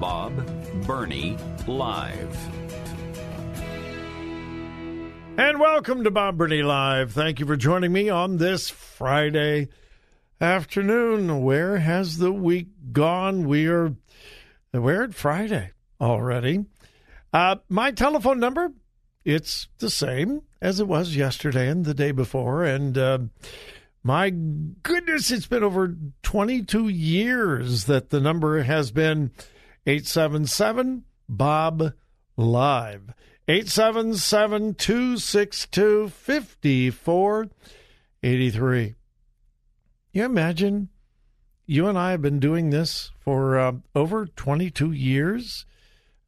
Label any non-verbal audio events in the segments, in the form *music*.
Bob Burney Live. And welcome to Bob Burney Live. Thank you for joining me on this Friday afternoon. Where has the week gone? We are we're at Friday already. Uh, my telephone number, it's the same as it was yesterday and the day before. And uh, my goodness, it's been over 22 years that the number has been 877 Bob Live. 877 262 5483. You imagine you and I have been doing this for uh, over 22 years,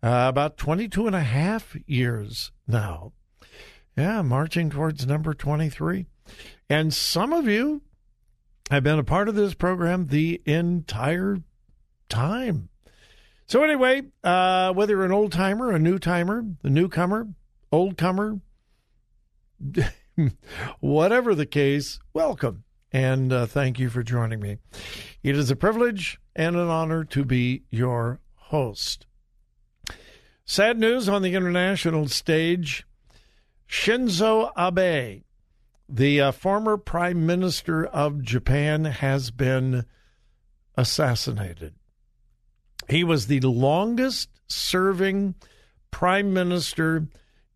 uh, about 22 and a half years now. Yeah, marching towards number 23. And some of you have been a part of this program the entire time. So anyway, uh, whether you're an old timer, a new timer, a newcomer, old comer, *laughs* whatever the case, welcome and uh, thank you for joining me. It is a privilege and an honor to be your host. Sad news on the international stage: Shinzo Abe, the uh, former prime minister of Japan, has been assassinated. He was the longest serving prime minister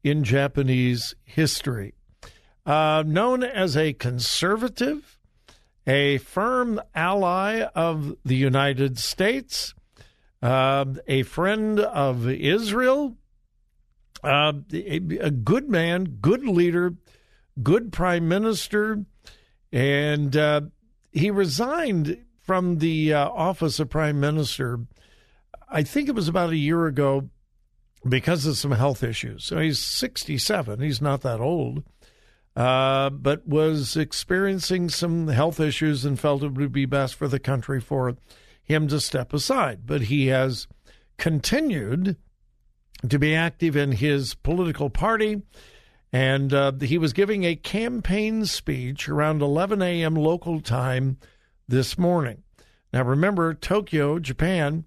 in Japanese history. Uh, known as a conservative, a firm ally of the United States, uh, a friend of Israel, uh, a, a good man, good leader, good prime minister, and uh, he resigned from the uh, office of prime minister I think it was about a year ago because of some health issues. So he's 67. He's not that old, uh, but was experiencing some health issues and felt it would be best for the country for him to step aside. But he has continued to be active in his political party. And uh, he was giving a campaign speech around 11 a.m. local time this morning. Now, remember, Tokyo, Japan,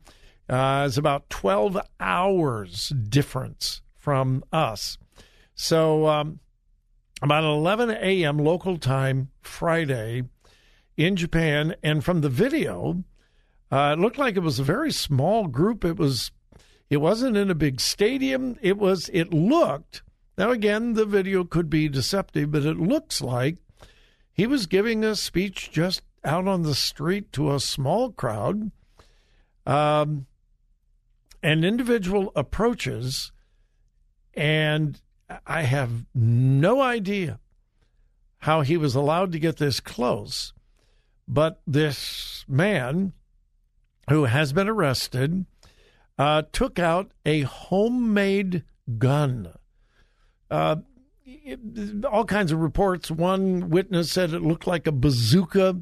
uh, is about 12 hours difference from us. So, um, about 11 a.m. local time Friday in Japan, and from the video, uh, it looked like it was a very small group. It was, it wasn't in a big stadium. It was, it looked. Now again, the video could be deceptive, but it looks like he was giving a speech just out on the street to a small crowd. Um, an individual approaches, and I have no idea how he was allowed to get this close, but this man who has been arrested uh, took out a homemade gun. Uh, it, all kinds of reports. One witness said it looked like a bazooka.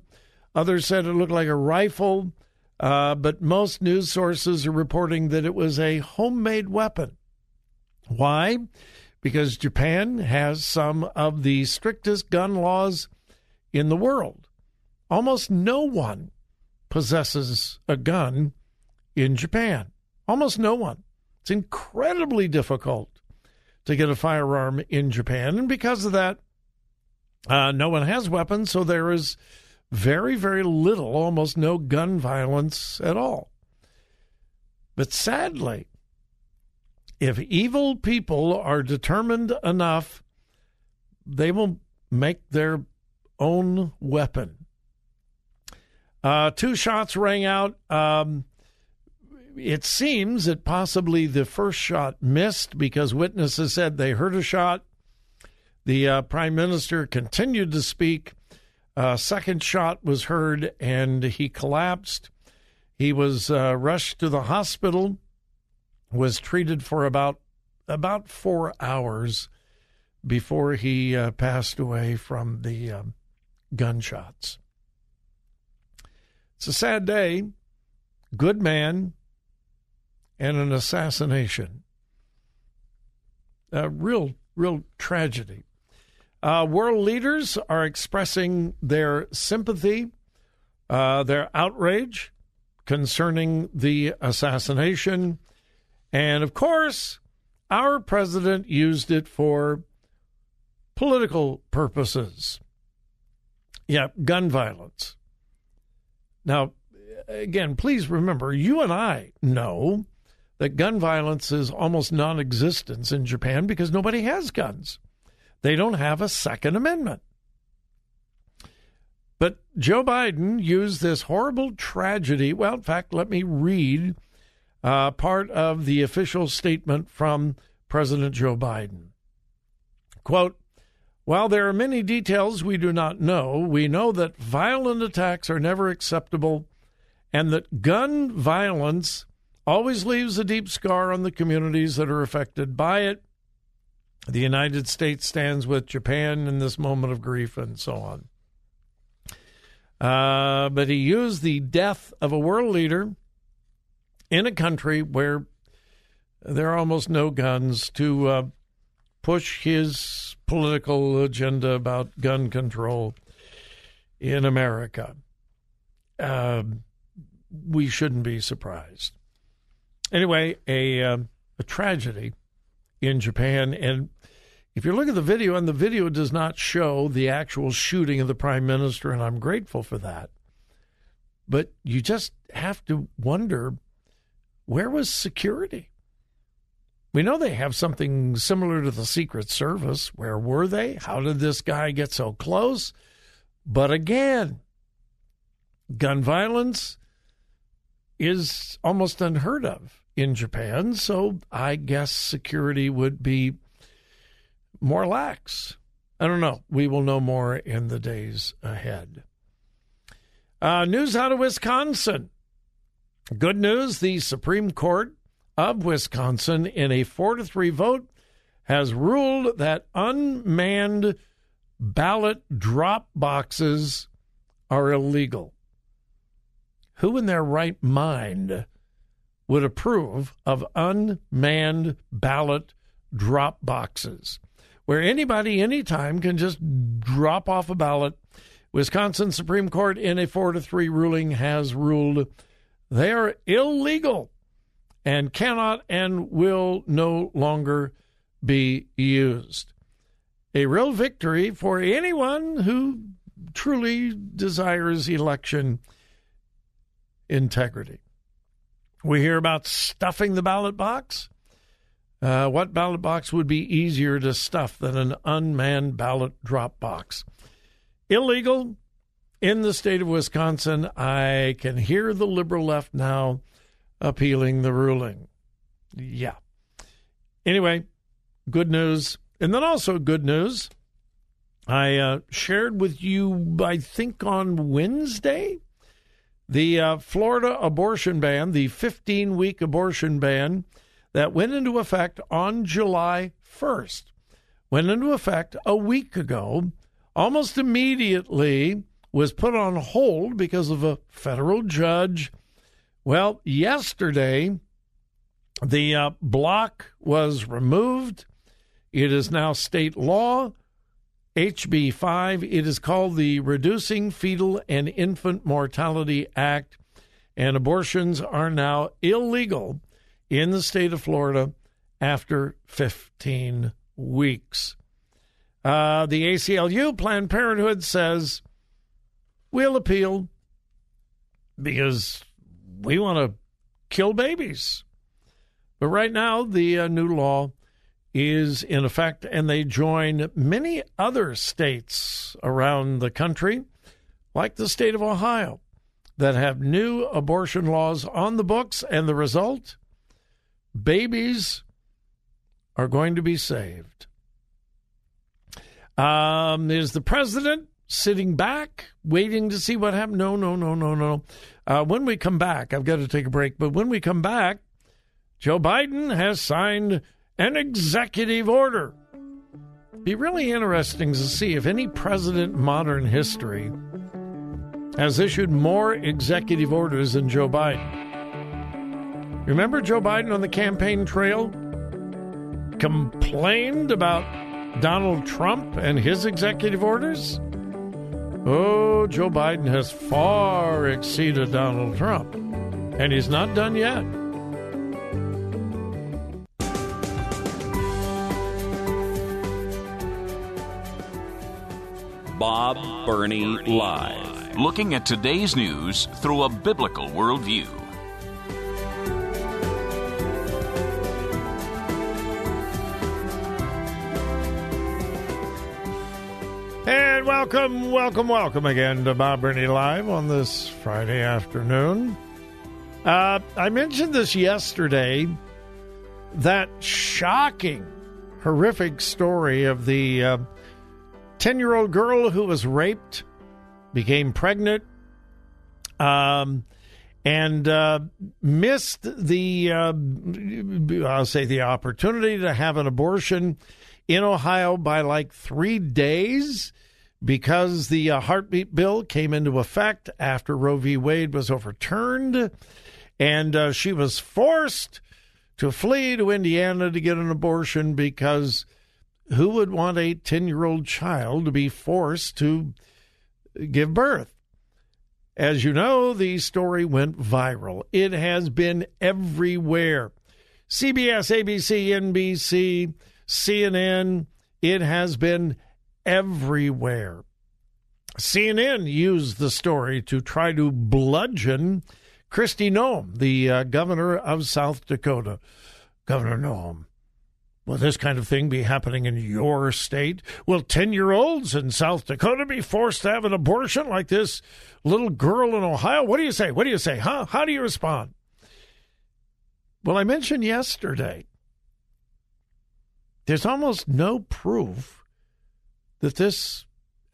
Others said it looked like a rifle. Uh, but most news sources are reporting that it was a homemade weapon. Why? Because Japan has some of the strictest gun laws in the world. Almost no one possesses a gun in Japan. Almost no one. It's incredibly difficult to get a firearm in Japan. And because of that, uh, no one has weapons, so there is very, very little, almost no gun violence at all. But sadly, if evil people are determined enough, they will make their own weapon. Uh, two shots rang out. Um, it seems that possibly the first shot missed because witnesses said they heard a shot. The uh, prime minister continued to speak. Uh, second shot was heard and he collapsed. He was uh, rushed to the hospital, was treated for about about four hours before he uh, passed away from the um, gunshots. It's a sad day. Good man and an assassination. A real, real tragedy. Uh, world leaders are expressing their sympathy, uh, their outrage concerning the assassination. And of course, our president used it for political purposes. Yeah, gun violence. Now, again, please remember, you and I know that gun violence is almost non existent in Japan because nobody has guns. They don't have a Second Amendment. But Joe Biden used this horrible tragedy. Well, in fact, let me read uh, part of the official statement from President Joe Biden. Quote, while there are many details we do not know, we know that violent attacks are never acceptable and that gun violence always leaves a deep scar on the communities that are affected by it. The United States stands with Japan in this moment of grief and so on. Uh, but he used the death of a world leader in a country where there are almost no guns to uh, push his political agenda about gun control in America. Uh, we shouldn't be surprised. Anyway, a uh, a tragedy in Japan, and if you look at the video, and the video does not show the actual shooting of the prime minister, and I'm grateful for that. But you just have to wonder where was security? We know they have something similar to the Secret Service. Where were they? How did this guy get so close? But again, gun violence is almost unheard of in Japan, so I guess security would be more lax. I don't know. We will know more in the days ahead. Uh, news out of Wisconsin. Good news the Supreme Court of Wisconsin, in a four to three vote, has ruled that unmanned ballot drop boxes are illegal. Who in their right mind would approve of unmanned ballot drop boxes where anybody, anytime, can just drop off a ballot? Wisconsin Supreme Court, in a four to three ruling, has ruled they are illegal and cannot and will no longer be used. A real victory for anyone who truly desires election integrity. We hear about stuffing the ballot box. Uh, what ballot box would be easier to stuff than an unmanned ballot drop box? Illegal in the state of Wisconsin. I can hear the liberal left now appealing the ruling. Yeah. Anyway, good news. And then also good news. I uh, shared with you, I think on Wednesday, The uh, Florida abortion ban, the 15 week abortion ban that went into effect on July 1st, went into effect a week ago, almost immediately was put on hold because of a federal judge. Well, yesterday, the uh, block was removed. It is now state law. HB 5. It is called the Reducing Fetal and Infant Mortality Act, and abortions are now illegal in the state of Florida after 15 weeks. Uh, the ACLU, Planned Parenthood, says we'll appeal because we want to kill babies. But right now, the uh, new law is in effect, and they join many other states around the country, like the state of Ohio, that have new abortion laws on the books, and the result babies are going to be saved. Um, is the president sitting back, waiting to see what happens? No, no, no, no, no. Uh, when we come back, I've got to take a break, but when we come back, Joe Biden has signed an executive order. Be really interesting to see if any president in modern history has issued more executive orders than Joe Biden. Remember Joe Biden on the campaign trail complained about Donald Trump and his executive orders? Oh, Joe Biden has far exceeded Donald Trump, and he's not done yet. Burney Live. Looking at today's news through a biblical worldview. And welcome, welcome, welcome again to Bob Burney Live on this Friday afternoon. Uh, I mentioned this yesterday that shocking, horrific story of the uh, 10 year old girl who was raped, became pregnant, um, and uh, missed the, uh, I'll say, the opportunity to have an abortion in Ohio by like three days because the uh, heartbeat bill came into effect after Roe v. Wade was overturned. And uh, she was forced to flee to Indiana to get an abortion because who would want a 10 year old child to be forced to give birth? As you know, the story went viral. It has been everywhere. CBS, ABC, NBC, CNN, it has been everywhere. CNN used the story to try to bludgeon Kristi Noem, the uh, governor of South Dakota. Governor Noem, Will this kind of thing be happening in your state? Will 10 year olds in South Dakota be forced to have an abortion like this little girl in Ohio? What do you say? What do you say? Huh? How do you respond? Well, I mentioned yesterday there's almost no proof that this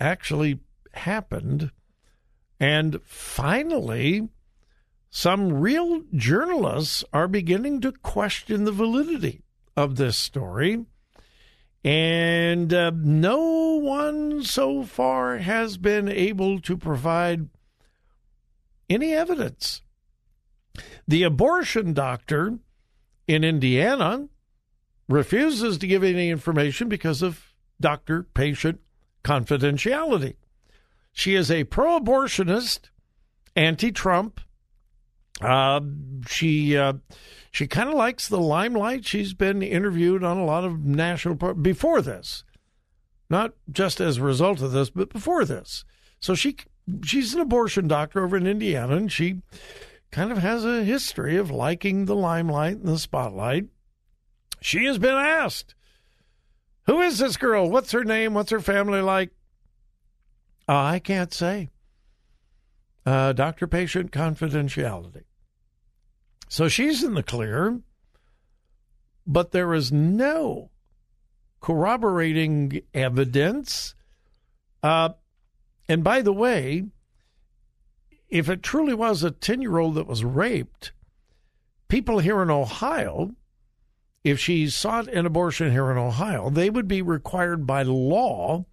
actually happened. And finally, some real journalists are beginning to question the validity of this story. And uh, no one so far has been able to provide any evidence. The abortion doctor in Indiana refuses to give any information because of doctor patient confidentiality. She is a pro abortionist, anti Trump. Uh, she uh, she kind of likes the limelight. She's been interviewed on a lot of national before this, not just as a result of this, but before this. So she she's an abortion doctor over in Indiana, and she kind of has a history of liking the limelight and the spotlight. She has been asked, "Who is this girl? What's her name? What's her family like?" Uh, I can't say. Uh, doctor patient confidentiality. So she's in the clear, but there is no corroborating evidence. Uh, and by the way, if it truly was a 10 year old that was raped, people here in Ohio, if she sought an abortion here in Ohio, they would be required by law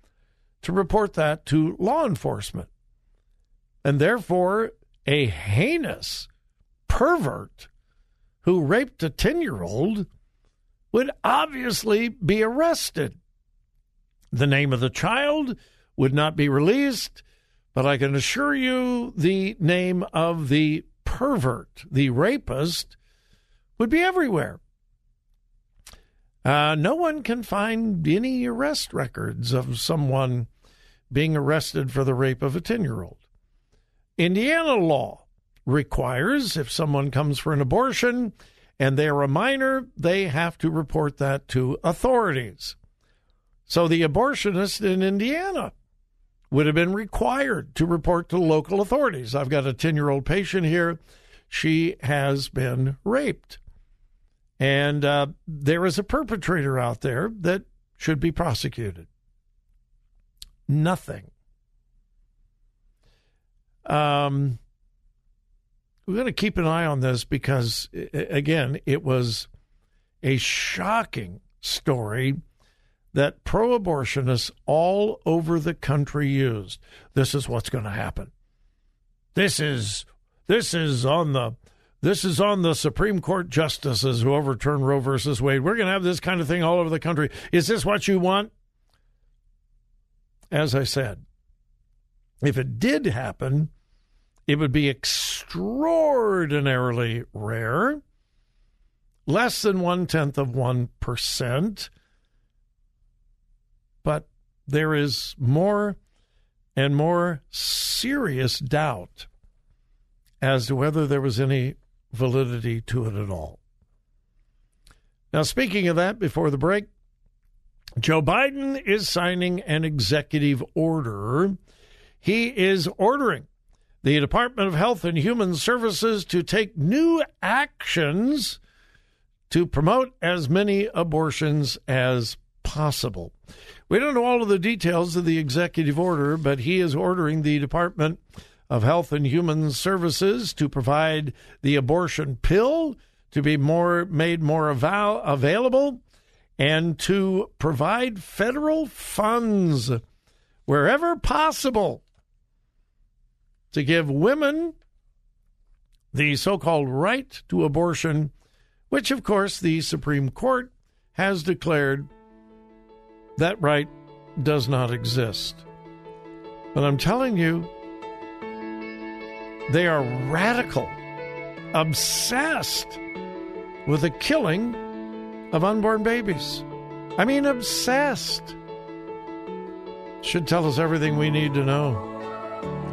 to report that to law enforcement. And therefore, a heinous pervert who raped a 10 year old would obviously be arrested. The name of the child would not be released, but I can assure you the name of the pervert, the rapist, would be everywhere. Uh, no one can find any arrest records of someone being arrested for the rape of a 10 year old. Indiana law requires if someone comes for an abortion and they're a minor, they have to report that to authorities. So the abortionist in Indiana would have been required to report to local authorities. I've got a 10 year old patient here. She has been raped. And uh, there is a perpetrator out there that should be prosecuted. Nothing. Um, we're going to keep an eye on this because, again, it was a shocking story that pro abortionists all over the country used. This is what's going to happen. This is this is on the this is on the Supreme Court justices who overturned Roe versus Wade. We're going to have this kind of thing all over the country. Is this what you want? As I said, if it did happen, it would be extraordinarily rare, less than one tenth of 1%. But there is more and more serious doubt as to whether there was any validity to it at all. Now, speaking of that, before the break, Joe Biden is signing an executive order. He is ordering the Department of Health and Human Services to take new actions to promote as many abortions as possible. We don't know all of the details of the executive order, but he is ordering the Department of Health and Human Services to provide the abortion pill to be more made more avail- available and to provide federal funds wherever possible to give women the so called right to abortion, which, of course, the Supreme Court has declared that right does not exist. But I'm telling you, they are radical, obsessed with the killing of unborn babies. I mean, obsessed. Should tell us everything we need to know.